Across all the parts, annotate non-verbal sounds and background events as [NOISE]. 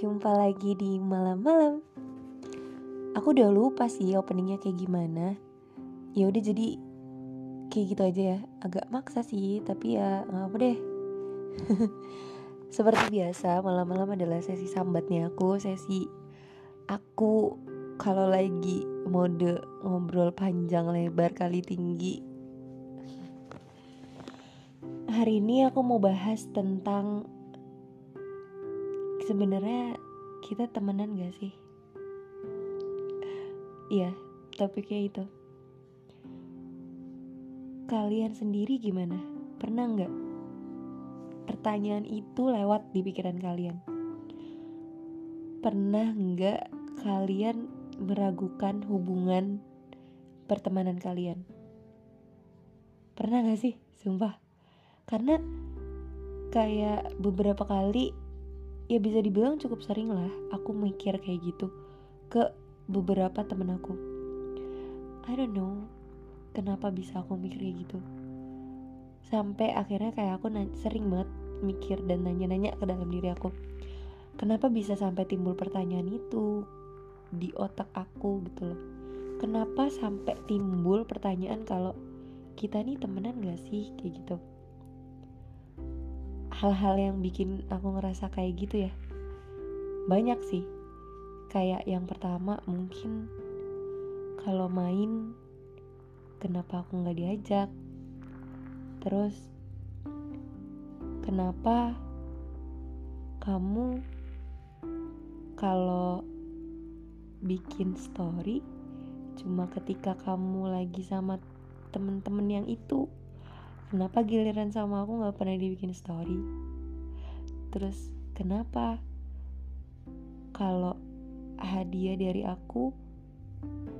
jumpa lagi di malam-malam. Aku udah lupa sih openingnya kayak gimana. Ya udah jadi kayak gitu aja ya. Agak maksa sih, tapi ya nggak apa deh. [LAUGHS] Seperti biasa, malam-malam adalah sesi sambatnya aku, sesi aku kalau lagi mode ngobrol panjang lebar kali tinggi. Hari ini aku mau bahas tentang sebenarnya kita temenan gak sih? Iya, topiknya itu. Kalian sendiri gimana? Pernah nggak? Pertanyaan itu lewat di pikiran kalian. Pernah nggak kalian meragukan hubungan pertemanan kalian? Pernah gak sih? Sumpah. Karena kayak beberapa kali ya bisa dibilang cukup sering lah aku mikir kayak gitu ke beberapa temen aku. I don't know kenapa bisa aku mikir kayak gitu. Sampai akhirnya kayak aku sering banget mikir dan nanya-nanya ke dalam diri aku kenapa bisa sampai timbul pertanyaan itu di otak aku? Gitu loh. Kenapa sampai timbul pertanyaan kalau kita nih temenan gak sih? Kayak gitu hal-hal yang bikin aku ngerasa kayak gitu ya. Banyak sih. Kayak yang pertama mungkin kalau main kenapa aku nggak diajak? Terus kenapa kamu kalau bikin story cuma ketika kamu lagi sama temen-temen yang itu Kenapa giliran sama aku gak pernah dibikin story? Terus kenapa kalau hadiah dari aku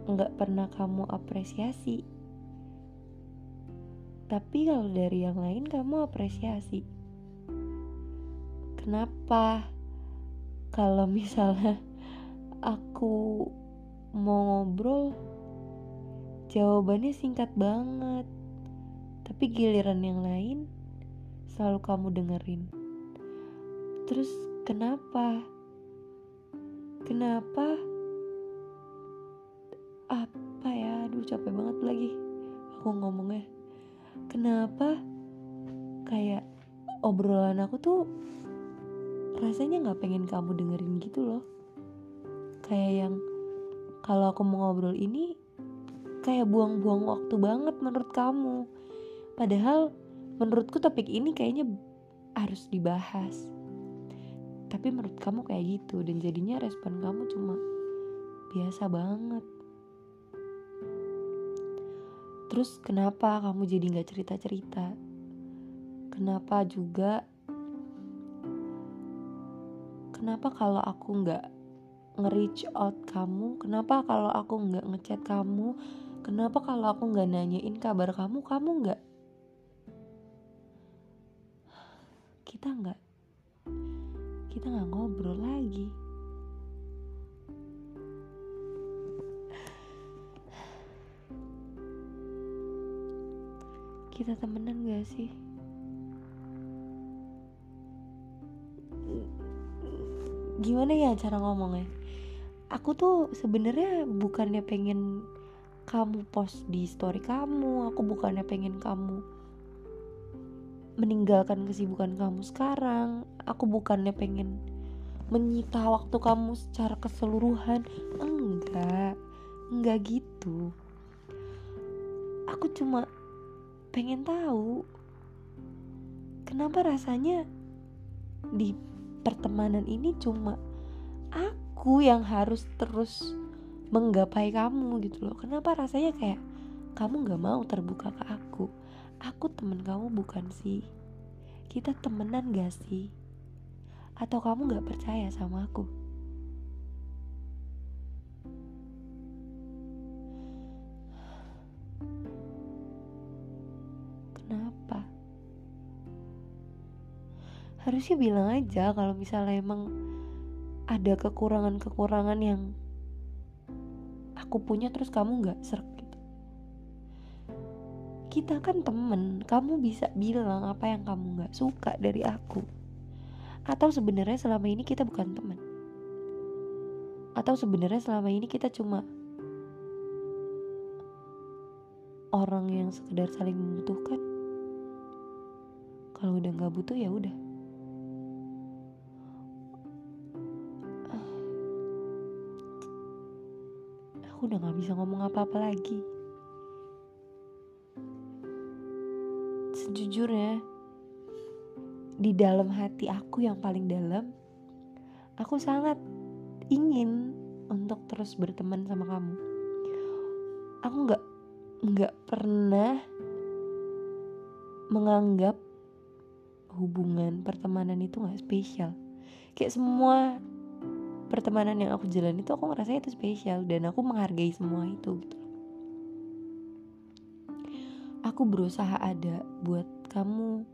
nggak pernah kamu apresiasi? Tapi kalau dari yang lain kamu apresiasi. Kenapa kalau misalnya aku mau ngobrol jawabannya singkat banget tapi giliran yang lain selalu kamu dengerin. Terus kenapa? Kenapa? Apa ya? Aduh capek banget lagi aku ngomongnya. Kenapa? Kayak obrolan aku tuh rasanya nggak pengen kamu dengerin gitu loh. Kayak yang kalau aku mau ngobrol ini kayak buang-buang waktu banget menurut kamu Padahal menurutku topik ini kayaknya harus dibahas. Tapi menurut kamu kayak gitu dan jadinya respon kamu cuma biasa banget. Terus kenapa kamu jadi gak cerita-cerita? Kenapa juga? Kenapa kalau aku gak nge-reach out kamu? Kenapa kalau aku gak ngechat kamu? Kenapa kalau aku gak nanyain kabar kamu, kamu gak kita nggak kita nggak ngobrol lagi. Kita temenan gak sih? Gimana ya cara ngomongnya? Aku tuh sebenarnya bukannya pengen kamu post di story kamu aku bukannya pengen kamu meninggalkan kesibukan kamu sekarang. Aku bukannya pengen menyita waktu kamu secara keseluruhan. Enggak enggak gitu. Aku cuma pengen tahu kenapa rasanya di pertemanan ini cuma aku yang harus terus menggapai kamu gitu loh. Kenapa rasanya kayak kamu gak mau terbuka ke aku Aku temen kamu bukan sih? Kita temenan gak sih? Atau kamu gak percaya sama aku? Kenapa? Harusnya bilang aja kalau misalnya emang ada kekurangan-kekurangan yang aku punya terus kamu gak serk kita kan temen kamu bisa bilang apa yang kamu nggak suka dari aku. Atau sebenarnya selama ini kita bukan temen. Atau sebenarnya selama ini kita cuma orang yang sekedar saling membutuhkan. Kalau udah nggak butuh ya udah. Aku udah nggak bisa ngomong apa-apa lagi sejujurnya di dalam hati aku yang paling dalam aku sangat ingin untuk terus berteman sama kamu. Aku nggak nggak pernah menganggap hubungan pertemanan itu nggak spesial. Kayak semua pertemanan yang aku jalan itu aku ngerasa itu spesial dan aku menghargai semua itu gitu. Aku berusaha ada buat kamu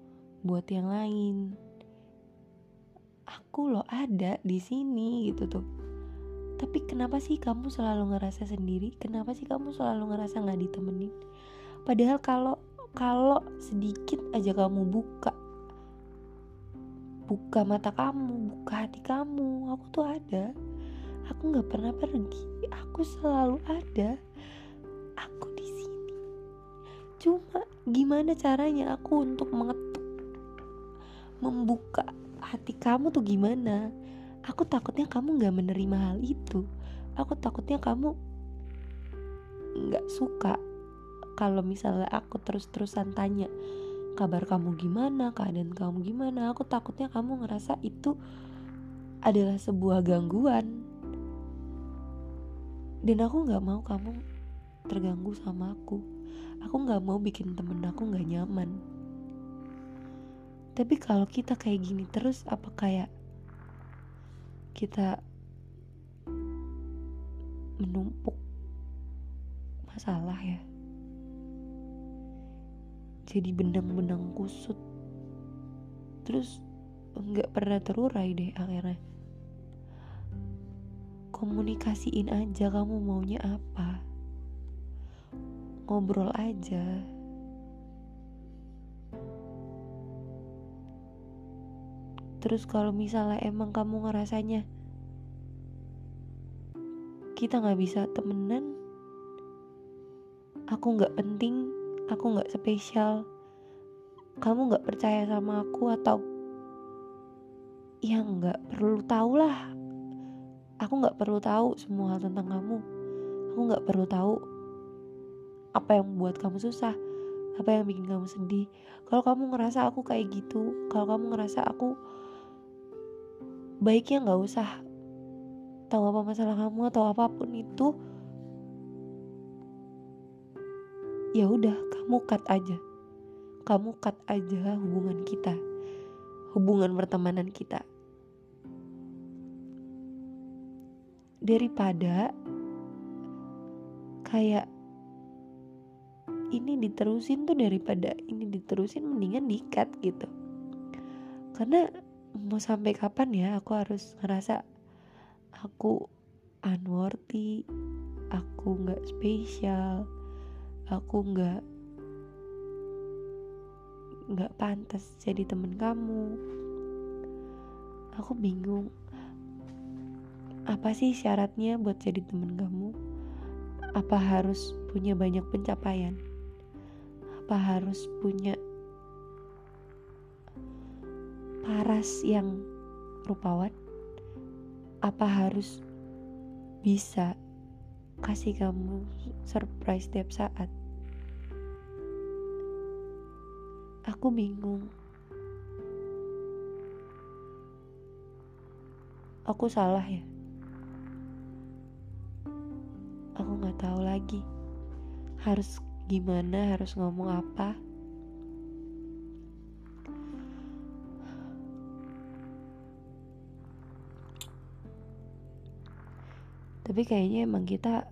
buat yang lain aku loh ada di sini gitu tuh tapi kenapa sih kamu selalu ngerasa sendiri kenapa sih kamu selalu ngerasa nggak ditemenin padahal kalau kalau sedikit aja kamu buka buka mata kamu, buka hati kamu. Aku tuh ada. Aku nggak pernah pergi. Aku selalu ada. Aku di sini. Cuma gimana caranya aku untuk mengetuk, membuka hati kamu tuh gimana? Aku takutnya kamu nggak menerima hal itu. Aku takutnya kamu nggak suka kalau misalnya aku terus-terusan tanya kabar kamu gimana, keadaan kamu gimana. Aku takutnya kamu ngerasa itu adalah sebuah gangguan. Dan aku gak mau kamu terganggu sama aku. Aku gak mau bikin temen aku gak nyaman. Tapi kalau kita kayak gini terus, apa kayak kita menumpuk masalah ya? jadi benang-benang kusut terus nggak pernah terurai deh akhirnya komunikasiin aja kamu maunya apa ngobrol aja. Terus kalau misalnya emang kamu ngerasanya kita nggak bisa temenan aku nggak penting aku nggak spesial kamu nggak percaya sama aku atau ya nggak perlu tahu lah. Aku nggak perlu tahu semua hal tentang kamu. Aku nggak perlu tahu apa yang membuat kamu susah apa yang bikin kamu sedih. Kalau kamu ngerasa aku kayak gitu kalau kamu ngerasa aku baiknya nggak usah tahu apa masalah kamu atau apa pun itu ya udah kamu cut aja. Kamu cut aja hubungan kita hubungan pertemanan kita. Daripada kayak ini diterusin tuh daripada ini diterusin mendingan dikat gitu. Karena mau sampai kapan ya aku harus ngerasa aku unworthy aku nggak spesial aku nggak nggak pantas jadi temen kamu. Aku bingung apa sih syaratnya buat jadi temen kamu? Apa harus punya banyak pencapaian apa harus punya paras yang rupawan apa harus bisa kasih kamu surprise setiap saat. Aku bingung. Aku salah ya. Aku nggak tahu lagi harus gimana, harus ngomong apa. tapi kayaknya emang kita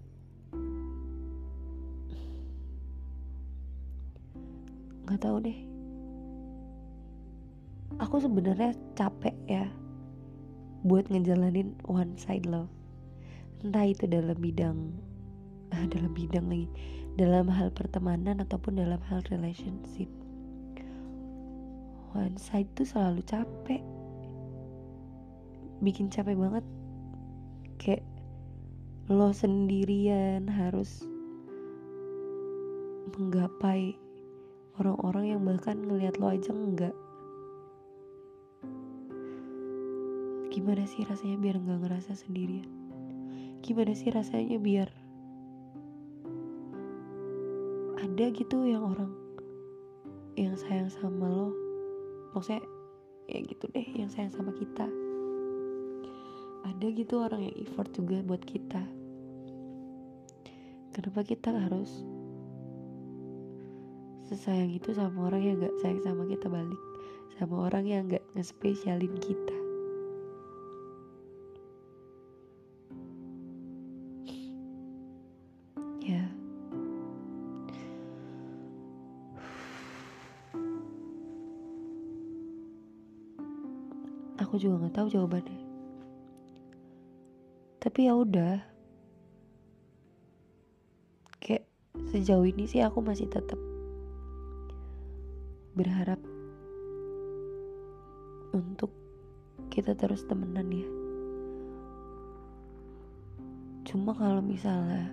nggak tahu deh. Aku sebenarnya capek ya buat ngejalanin one side love. Entah itu dalam bidang [LAUGHS] dalam bidang lagi dalam hal pertemanan ataupun dalam hal relationship. One side tuh selalu capek. Bikin capek banget. Kayak lo sendirian harus menggapai orang-orang yang bahkan ngelihat lo aja enggak. Gimana sih rasanya biar nggak ngerasa sendirian? Gimana sih rasanya biar ada gitu yang orang yang sayang sama lo. Maksudnya ya gitu deh yang sayang sama kita. Ada gitu orang yang effort juga buat kita. Kenapa kita harus sesayang itu sama orang yang gak sayang sama kita balik? Sama orang yang gak ngespesialin kita juga nggak tahu jawabannya. Tapi ya udah. Kayak sejauh ini sih aku masih tetap berharap untuk kita terus temenan ya. Cuma kalau misalnya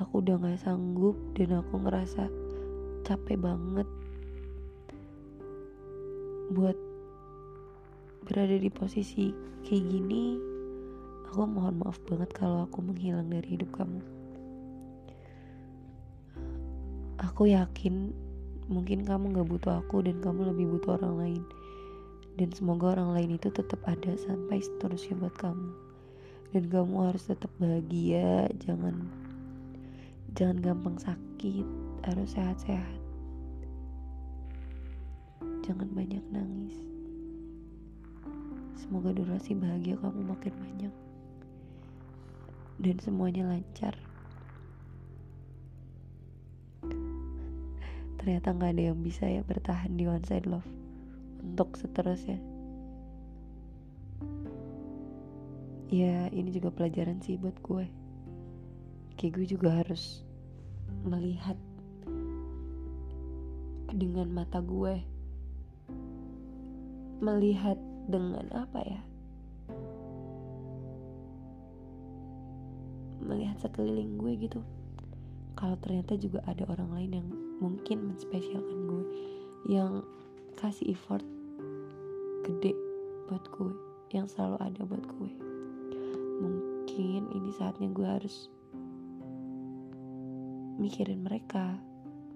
aku udah gak sanggup dan aku ngerasa capek banget buat berada di posisi kayak gini aku mohon maaf banget kalau aku menghilang dari hidup kamu. Aku yakin mungkin kamu gak butuh aku dan kamu lebih butuh orang lain. Dan semoga orang lain itu tetap ada sampai seterusnya buat kamu. Dan kamu harus tetap bahagia jangan jangan gampang sakit harus sehat-sehat. Jangan banyak nangis semoga durasi bahagia kamu makin banyak. Dan semuanya lancar. Ternyata nggak ada yang bisa ya bertahan di one side love. Untuk seterusnya. Ya ini juga pelajaran sih buat gue. Kayak gue juga harus melihat dengan mata gue. Melihat dengan apa ya? Melihat sekeliling gue gitu. Kalau ternyata juga ada orang lain yang mungkin menspesialkan gue yang kasih effort gede buat gue yang selalu ada buat gue. Mungkin ini saatnya gue harus mikirin mereka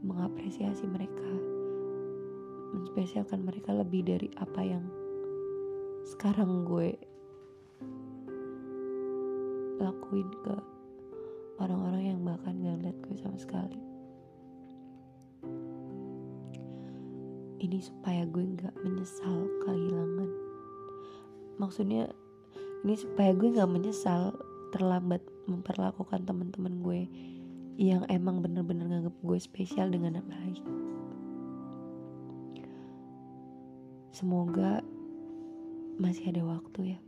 mengapresiasi mereka menspesialkan mereka lebih dari apa yang sekarang gue lakuin ke orang-orang yang bahkan gak lihat gue sama sekali. Ini supaya gue nggak menyesal kehilangan. Maksudnya ini supaya gue nggak menyesal terlambat memperlakukan teman-teman gue yang emang bener-bener nganggep gue spesial dengan baik semoga masih ada waktu ya.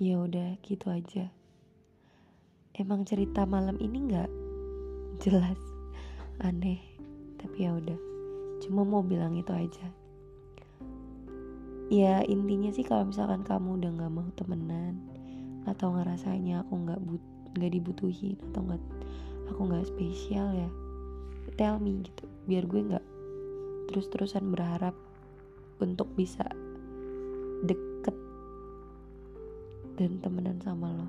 Ya udah gitu aja. Emang cerita malam ini nggak jelas aneh tapi ya udah. Cuma mau bilang itu aja. Ya intinya sih kalau misalkan kamu udah nggak mau temenan atau ngerasanya aku nggak but nggak dibutuhin atau nggak aku nggak spesial ya tell me gitu. Biar gue nggak terus-terusan berharap untuk bisa deket dan temenan sama lo.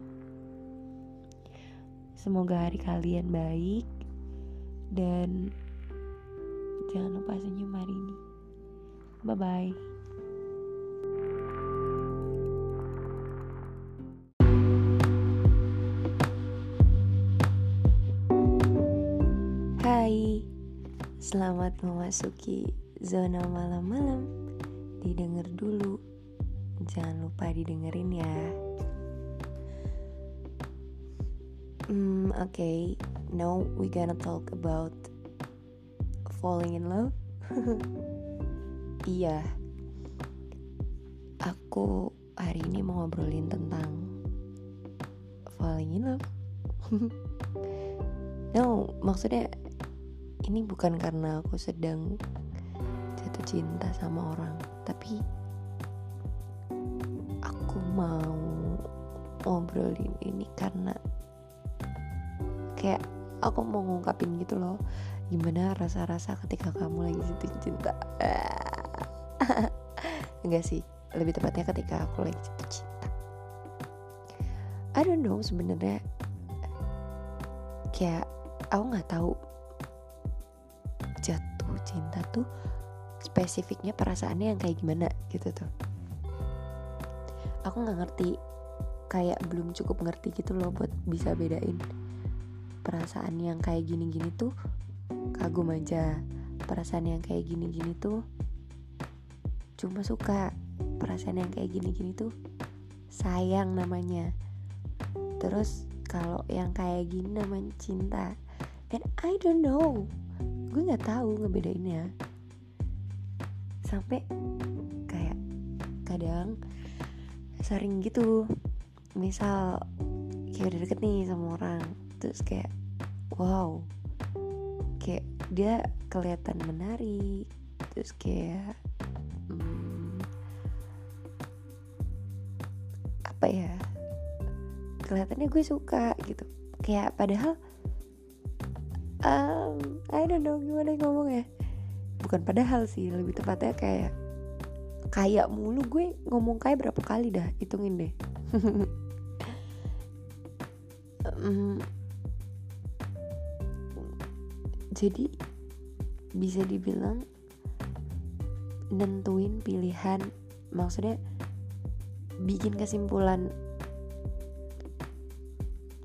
Semoga hari kalian baik dan jangan lupa senyum hari ini. Bye bye Selamat memasuki zona malam-malam Didengar dulu Jangan lupa didengerin ya Hmm, oke okay. Now we gonna talk about falling in love. [LAUGHS] iya, aku hari ini mau ngobrolin tentang falling in love. [LAUGHS] no, maksudnya ini bukan karena aku sedang jatuh cinta sama orang, tapi mau ngobrolin ini karena kayak aku mau ngungkapin gitu loh gimana rasa-rasa ketika kamu lagi jatuh cinta. [LAUGHS] Enggak sih lebih tepatnya ketika aku lagi jatuh cinta. I don't know sebenarnya kayak aku nggak tahu tuh spesifiknya perasaannya yang kayak gimana gitu tuh. Aku nggak ngerti kayak belum cukup ngerti gitu loh buat bisa bedain perasaan yang kayak gini-gini tuh. Kagum aja perasaan yang kayak gini-gini tuh cuma suka perasaan yang kayak gini-gini tuh sayang namanya. Terus kalau yang kayak gini namanya cinta and I don't know gue nggak tahu ngebedainnya sampai kayak kadang sering gitu. Misal kayak udah deket nih sama orang terus kayak wow. Kayak dia kelihatan menarik terus kayak hmm, apa ya kelihatannya gue suka gitu. Kayak padahal um, I don't know gimana ngomong ya bukan padahal sih lebih tepatnya kayak kayak mulu gue ngomong kayak berapa kali dah hitungin deh. [LAUGHS] Um, jadi bisa dibilang nentuin pilihan maksudnya bikin kesimpulan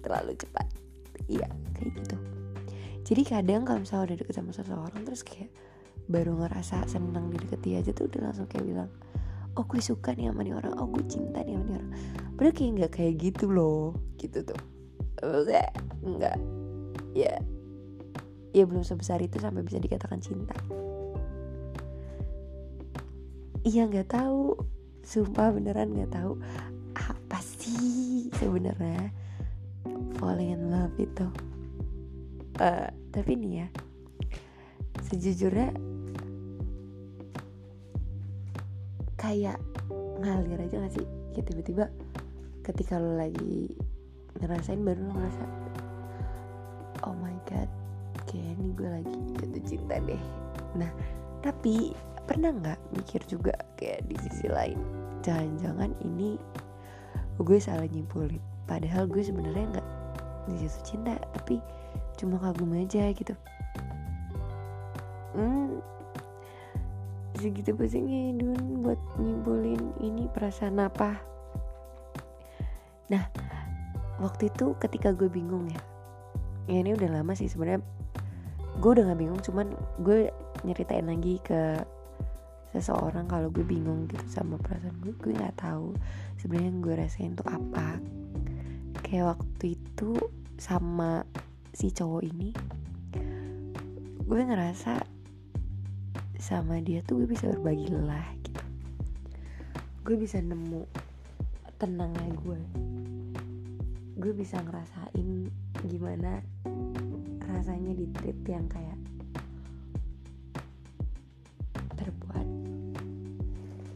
terlalu cepat. Iya kayak gitu. Jadi kadang kalau misalnya udah deket sama seseorang terus kayak baru ngerasa senang dideketi aja tuh udah langsung kayak bilang oh gue suka nih sama nih orang. Oh gue cinta nih sama nih orang. Padahal kayak nggak kayak gitu loh gitu tuh. Maksudnya nggak ya ya belum sebesar itu sampai bisa dikatakan cinta. Iya nggak tahu. Sumpah beneran nggak tahu. Apa sih sebenarnya falling in love itu? Uh, tapi nih ya sejujurnya kayak ngalir aja gak sih? Kayak tiba-tiba ketika lo lagi ngerasain baru lo ngerasa oh my god kayak ini gue lagi jatuh cinta deh. Nah tapi pernah nggak mikir juga kayak di sisi lain jangan-jangan ini gue salah nyimpulin padahal gue sebenarnya nggak jatuh cinta tapi cuma kagum aja gitu hmm. Segitu pusingnya Dun buat nyimpulin ini perasaan apa. Nah waktu itu ketika gue bingung ya ya ini udah lama sih sebenarnya. Gue udah gak bingung cuman gue nyeritain lagi ke seseorang kalau gue bingung gitu sama perasaan gue. Gue nggak tahu sebenarnya gue rasain tuh apa. Kayak waktu itu sama si cowok ini gue ngerasa sama dia tuh gue bisa berbagi lelah gitu. Gue bisa nemu tenangnya gue. Gue bisa ngerasain gimana rasanya di trip yang kayak terbuat.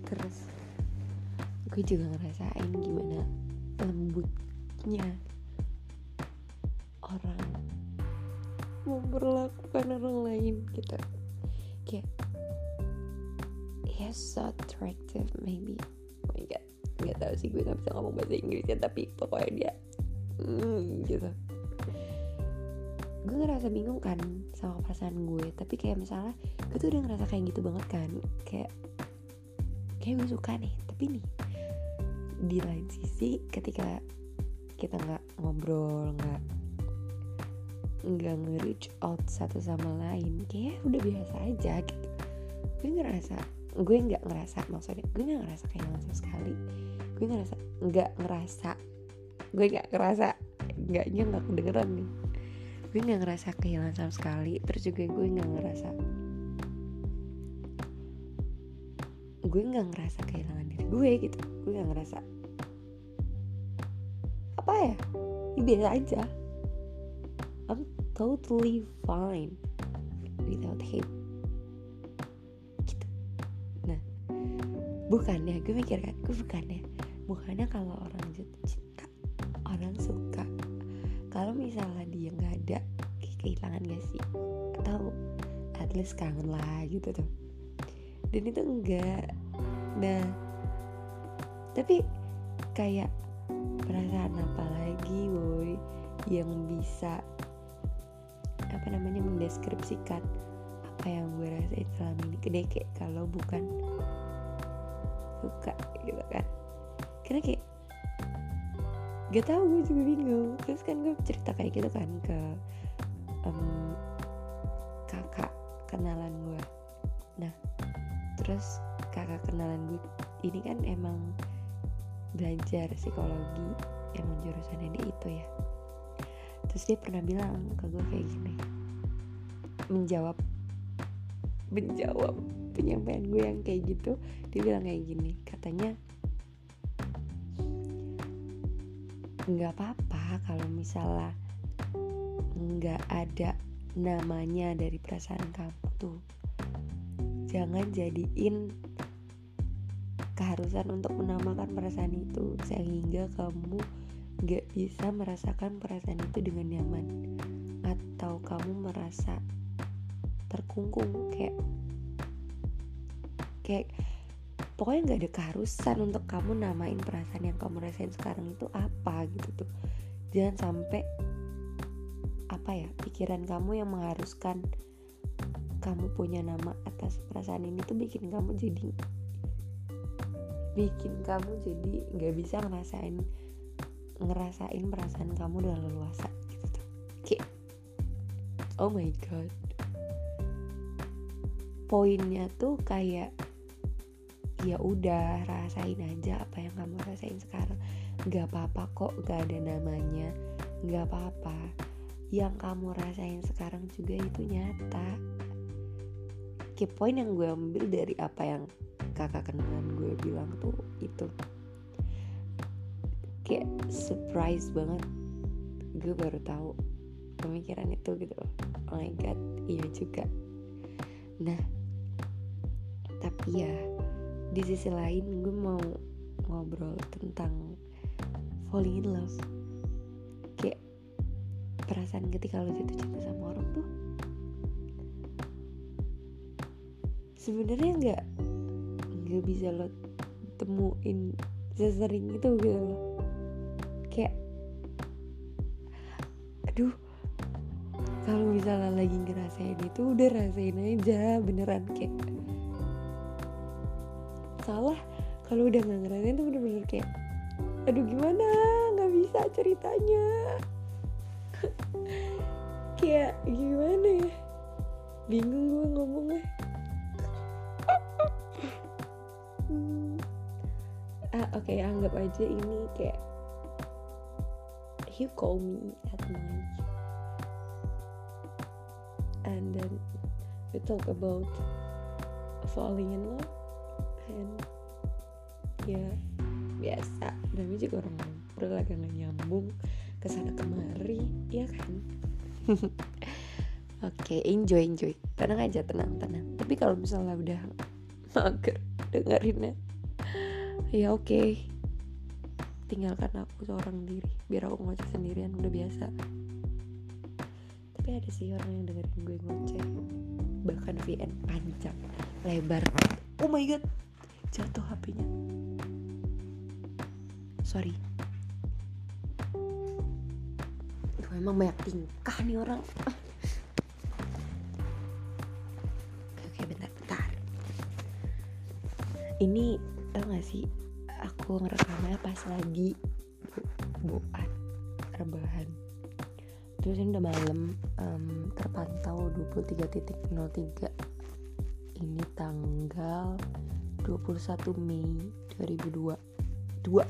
Terus gue juga ngerasain gimana lembutnya orang memperlakukan orang lain gitu. Kayak he's so attractive maybe. Oh my god. Nggak tahu sih gue nggak bisa ngomong bahasa Inggrisnya tapi pokoknya dia hmm, gitu. Gue ngerasa bingung kan sama perasaan gue tapi kayak misalnya gue tuh udah ngerasa kayak gitu banget kan. Kayak kayak gue suka nih tapi nih di lain sisi ketika kita nggak ngobrol nggak nggak nge-reach out satu sama lain kayak udah biasa aja gitu. Gue ngerasa gue nggak ngerasa maksudnya gue nggak ngerasa kehilangan sama sekali. Gue ngerasa nggak ngerasa gue nggak ngerasa nggaknya nggak kedengeran. Nih gue nggak ngerasa kehilangan sama sekali terus juga gue nggak ngerasa gue nggak ngerasa kehilangan diri gue gitu. Gue nggak ngerasa apa ya? Ya biasa aja. I'm totally fine without him bukannya gue mikir kan gue bukannya bukannya kalau orang jatuh cinta orang suka. Kalau misalnya dia nggak ada kehilangan gak sih? Atau at least kangen lah gitu tuh. Dan itu enggak nah tapi kayak perasaan apa lagi boy yang bisa apa namanya mendeskripsikan apa yang gue rasain selama ini? Kayak kalau bukan suka gitu kan. Karena kayak gak tau gue juga bingung. Terus kan gue cerita kayak gitu kan ke um, kakak kenalan gue nah terus kakak kenalan gue ini kan emang belajar psikologi emang jurusannya dia itu ya. Terus dia pernah bilang ke gue kayak gini menjawab menjawab penyampaian gue yang kayak gitu dia bilang kayak gini katanya nggak apa-apa kalau misalnya nggak ada namanya dari perasaan kamu tuh. Jangan jadiin keharusan untuk menamakan perasaan itu sehingga kamu gak bisa merasakan perasaan itu dengan nyaman. Atau kamu merasa terkungkung kayak kayak pokoknya nggak ada keharusan untuk kamu namain perasaan yang kamu rasain sekarang itu apa gitu tuh. Jangan sampai apa ya pikiran kamu yang mengharuskan kamu punya nama atas perasaan ini tuh bikin kamu jadi bikin kamu jadi nggak bisa ngerasain ngerasain perasaan kamu dengan leluasa gitu tuh. Kayak oh my god. Poinnya tuh kayak ya udah rasain aja apa yang kamu rasain sekarang. Nggak apa-apa kok gak ada namanya. Nggak apa-apa. Yang kamu rasain sekarang juga itu nyata. Key point yang gue ambil dari apa yang kakak kenalan gue bilang tuh itu. Kayak surprise banget. Gue baru tahu pemikiran itu gitu oh my god iya juga. Nah tapi ya di sisi lain gue mau ngobrol tentang falling in love. Kayak perasaan ketika lo jatuh cinta sama orang tuh sebenarnya nggak nggak bisa lo temuin sesering itu gitu loh. Kayak aduh kalau misalnya lagi ngerasain itu udah rasain aja beneran kayak salah kalau udah nggak ngerasain tuh bener-bener kayak aduh gimana? Nggak bisa ceritanya. [LAUGHS] Kayak gimana ya? Bingung gue ngomongnya. Hmm. [LAUGHS] ah oke okay, anggap aja ini kayak you call me at night. And then we talk about falling in love and ya biasa. Namanya juga orang ngobrol agak nggak nyambung ke sana kemari ya kan? [LAUGHS] Oke okay, enjoy enjoy. Tenang aja tenang tenang. Tapi kalau misalnya udah mager dengerinnya ya oke. Okay. tinggalkan aku seorang diri biar aku ngoceh sendirian udah biasa. Tapi ada sih orang yang dengerin gue ngoceh. Bahkan VN panjang lebar. Oh my god jatuh HP-nya sorry. Duh, emang banyak tingkah nih orang. Oke bentar bentar. Ini tau gak sih aku ngerekamnya pas lagi buat rebahan. Terus ini udah malam um, terpantau 23.03 ini tanggal 21 Mei 2002 2 [LAUGHS]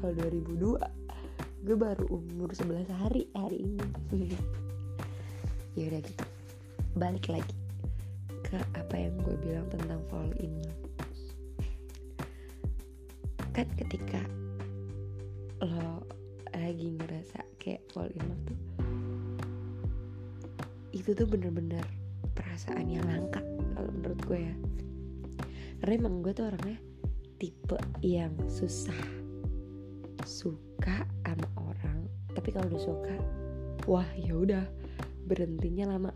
kalau 2002 gue baru umur 11 hari hari ini. [LAUGHS] Ya udah gitu. Balik lagi ke apa yang gue bilang tentang fall in kan ketika lo lagi ngerasa kayak fall in love tuh itu tuh bener-bener perasaan yang langka kalau menurut gue ya. Karena emang gue tuh orangnya tipe yang susah suka sama orang tapi kalau udah suka wah ya udah berhentinya lama.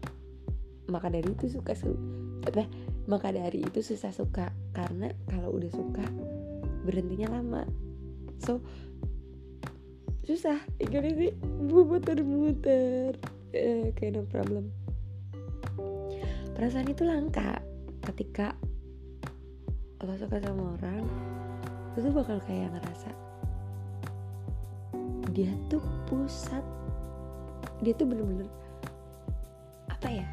Maka dari itu suka su apa maka dari itu susah suka. Karena kalau udah suka berhentinya lama. So susah gini sih muter-muter. Eh, kayak no problem perasaan itu langka ketika lo suka sama orang itu bakal kayak ngerasa dia tuh pusat dia tuh bener-bener apa ya?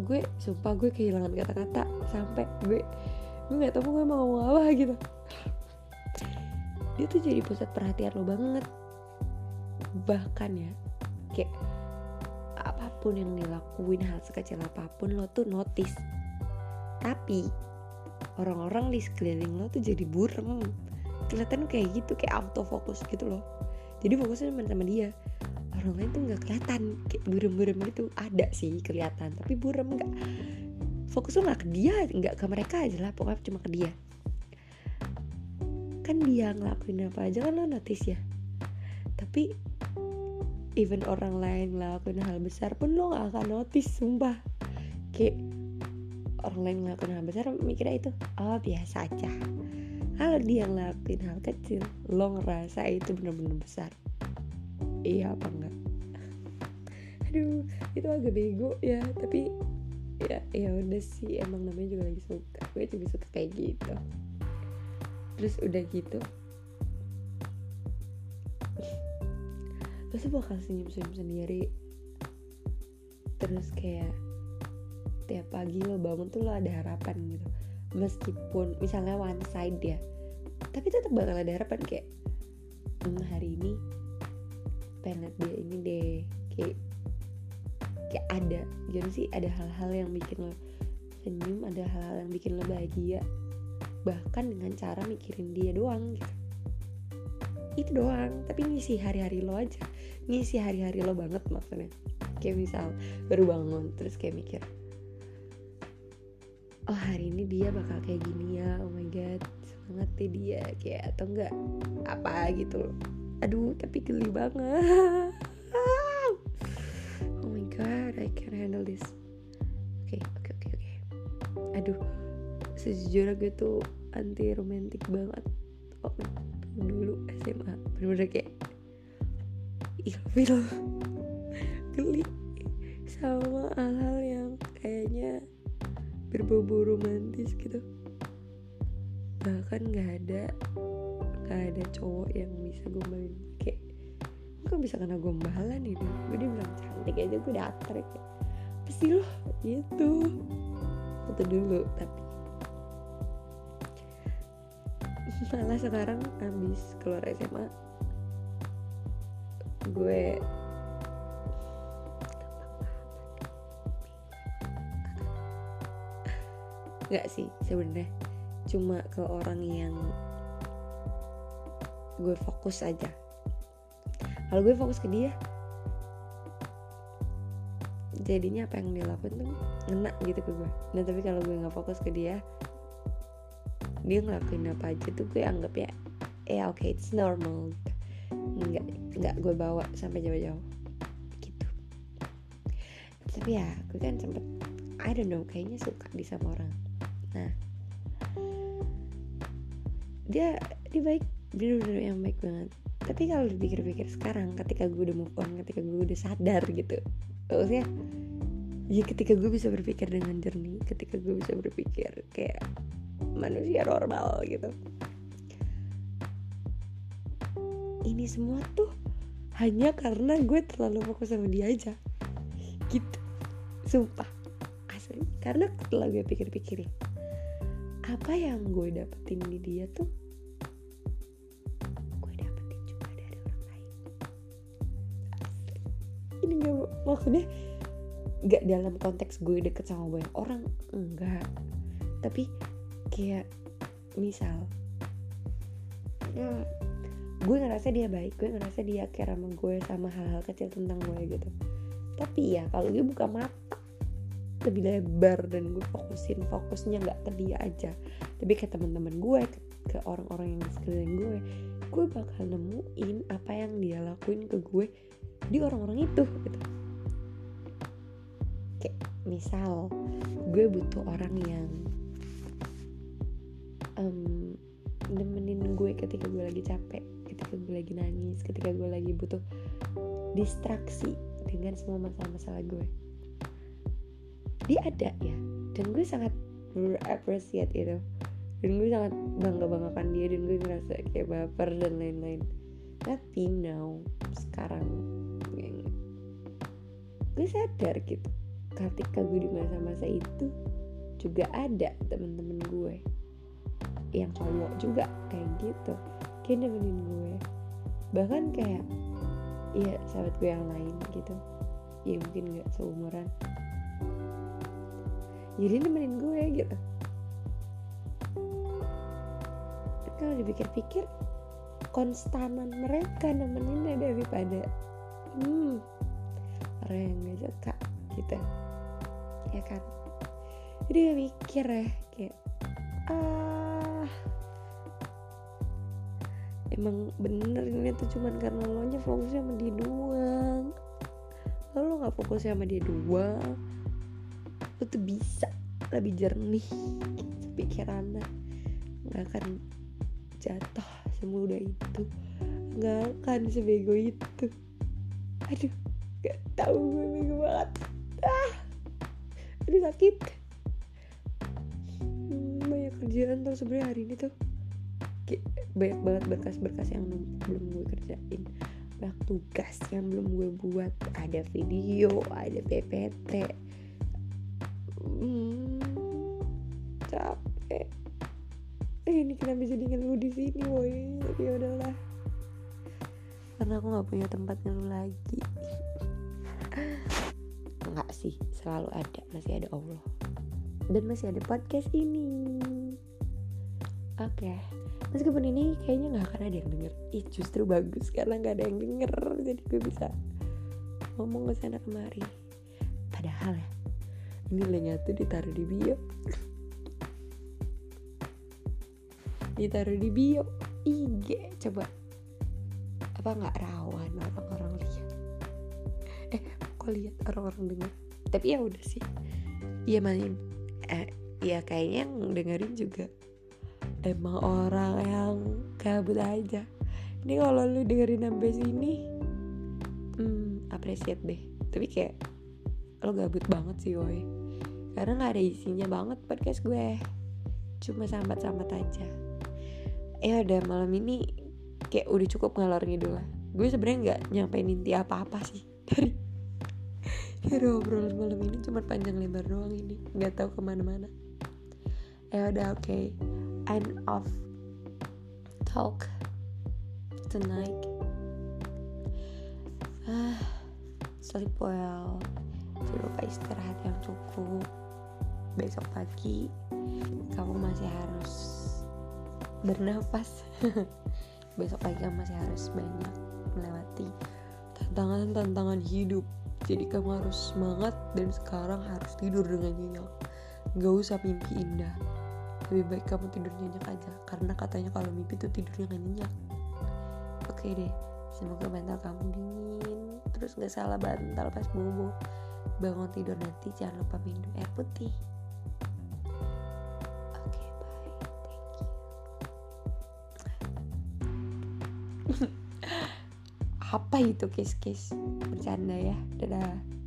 Gue sumpah gue kehilangan kata-kata sampai gue gue nggak tahu gue mau ngomong apa gitu. Dia tuh jadi pusat perhatian lo banget. Bahkan ya kayak apa pun yang dilakuin hal sekecil apa pun lo tuh notice. Tapi orang-orang di sekeliling lo tuh jadi burem. Kelihatan kayak gitu kayak autofocus gitu loh. Jadi fokusnya cuma sama dia. Orang lain tuh nggak kelihatan. Kayak burem-burem gitu. Ada sih kelihatan tapi burem nggak. Fokus lo nggak ke dia nggak ke mereka aja lah. Pokoknya cuma ke dia. Kan dia ngelakuin apa aja kan lo notice ya. Tapi even orang lain ngelakuin hal besar pun lo gak akan notice sumpah. Kayak orang lain ngelakuin hal besar mikirnya itu oh biasa aja. Kalau dia ngelakuin hal kecil lo ngerasa itu bener-bener besar. Iya apa enggak? [LAUGHS] Aduh itu agak bego ya tapi ya ya udah sih emang namanya juga lagi suka gue juga suka kayak gitu. Terus udah gitu pasti bakal senyum-senyum sendiri. Terus kayak tiap pagi lo bangun tuh lo ada harapan gitu. Meskipun misalnya one side ya tapi tetap bakal ada harapan kayak hmm, hari ini pengen dia ini deh. Kayak kayak ada. Jadi sih ada hal-hal yang bikin lo senyum ada hal-hal yang bikin lo bahagia. Bahkan dengan cara mikirin dia doang gitu. Itu doang tapi ngisi hari-hari lo aja ngisi hari-hari lo banget maksudnya. Kayak misal baru bangun terus kayak mikir oh hari ini dia bakal kayak gini ya oh my god semangat deh dia kayak atau enggak apa gitu aduh tapi geli banget. Oh my god I can handle this. Oke oke oke oke. Aduh sejujurnya gue tuh anti romantik banget. Oh, dulu SMA bener-bener kayak ilfil geli sama hal-hal yang kayaknya berbau romantis gitu. Bahkan nggak ada nggak ada cowok yang bisa gombalin. Kayak kok bisa kena gombalan ini gue dia bilang cantik aja gue datar kayak pasti loh gitu. Waktu dulu tapi malah sekarang abis keluar SMA gue. Nggak sih sebenarnya. Cuma ke orang yang gue fokus aja. Kalau gue fokus ke dia jadinya apa yang dia lakuin tuh ngena gitu ke gue. Nah tapi kalau gue nggak fokus ke dia dia ngelakuin apa aja tuh gue anggap ya ya oke okay, it's normal nggak nggak gue bawa sampai jauh-jauh. Gitu. Tapi ya gue kan sempet I don't know kayaknya suka di sama orang. Nah. Dia dia baik. Bener-bener yang baik banget. Tapi kalau dipikir-pikir sekarang ketika gue udah move on ketika gue udah sadar gitu maksudnya ya ketika gue bisa berpikir dengan jernih ketika gue bisa berpikir kayak manusia normal gitu ini semua tuh hanya karena gue terlalu fokus sama dia aja. Gitu. Sumpah. Asli. Karena setelah gue pikir-pikirin apa yang gue dapetin di dia tuh gue dapetin juga dari orang lain. Ini gak maksudnya gak dalam konteks gue deket sama banyak orang enggak tapi kayak misal ya gue ngerasa dia baik gue ngerasa dia care sama gue sama hal-hal kecil tentang gue gitu. Tapi ya kalau dia buka mata lebih lebar dan gue fokusin fokusnya nggak ke dia aja. Tapi ke teman-teman gue ke, orang-orang yang sekeliling gue. Gue bakal nemuin apa yang dia lakuin ke gue di orang-orang itu gitu. Kayak misal gue butuh orang yang um, nemenin gue ketika gue lagi capek ketika gue lagi nangis ketika gue lagi butuh distraksi dengan semua masalah-masalah gue. Dia ada ya. Dan gue sangat appreciate itu. Dan gue sangat bangga banggakan dia dan gue ngerasa kayak baper dan lain-lain. Tapi now sekarang gue sadar gitu ketika gue di masa-masa itu juga ada temen-temen gue yang cowok juga kayak gitu kayak nemenin gue. Bahkan kayak ya sahabat gue yang lain gitu. Ya mungkin gak seumuran. Jadi nemenin gue gitu. Kalau dipikir-pikir konstanan mereka nemeninnya daripada hmm orang yang gak suka gitu. Ya kan? Jadi gue mikir ya kayak ah emang bener ini tuh cuman karena lo nya fokusnya sama dia doang. Lalu lo nggak fokus sama dia doang lo tuh bisa lebih jernih pikirannya. Nggak akan jatuh semudah itu. Nggak akan sebego itu. Aduh gak tahu gue bego banget. Ah aduh sakit. Hmm, banyak kerjaan tuh sebenarnya hari ini tuh banyak banget berkas-berkas yang belum gue kerjain. Banyak tugas yang belum gue buat. Ada video ada PPT hmm, capek. Eh, ini kenapa jadi ngeluh di sini woi tapi ya udahlah. Karena aku nggak punya tempat ngeluh lagi. Nggak sih selalu ada. Masih ada Allah. Dan masih ada podcast ini. Oke. okay meskipun ini kayaknya nggak akan ada yang denger. Ih justru bagus karena nggak ada yang denger. Jadi gue bisa ngomong ke sana kemari. Padahal ya ini linknya tuh ditaruh di bio. Ditaruh di bio. IG coba. Apa nggak rawan orang-orang lihat? Eh kok lihat orang-orang denger? Tapi ya udah sih. Iya main. Eh ya kayaknya yang dengerin juga emang orang yang kabut aja. Ini kalau lu dengerin sampai sini hmm appreciate deh. Tapi kayak lo gabut banget sih woi karena nggak ada isinya banget podcast gue. Cuma sambat-sambat aja. Ya udah malam ini kayak udah cukup ngalor ngidul lah. Gue sebenarnya nggak nyampein inti apa-apa sih. Dari dari obrolan malam ini cuma panjang lebar doang ini. Nggak tahu ke mana-mana. Ya udah oke. okay end of talk tonight. Ah, sleep well. Jangan lupa istirahat yang cukup. Besok pagi kamu masih harus bernafas. [LAUGHS] Besok pagi kamu masih harus banyak melewati tantangan-tantangan hidup. Jadi kamu harus semangat dan sekarang harus tidur dengan nyenyak. Gak usah mimpi indah lebih baik kamu tidur nyenyak aja. Karena katanya kalau mimpi tuh tidurnya gak nyenyak. Oke deh semoga bantal kamu dingin. Terus gak salah bantal pas bobo bangun tidur nanti jangan lupa minum air putih. Oke okay, bye. Thank you. [LAUGHS] Apa itu kiss? Bercanda ya. Dadah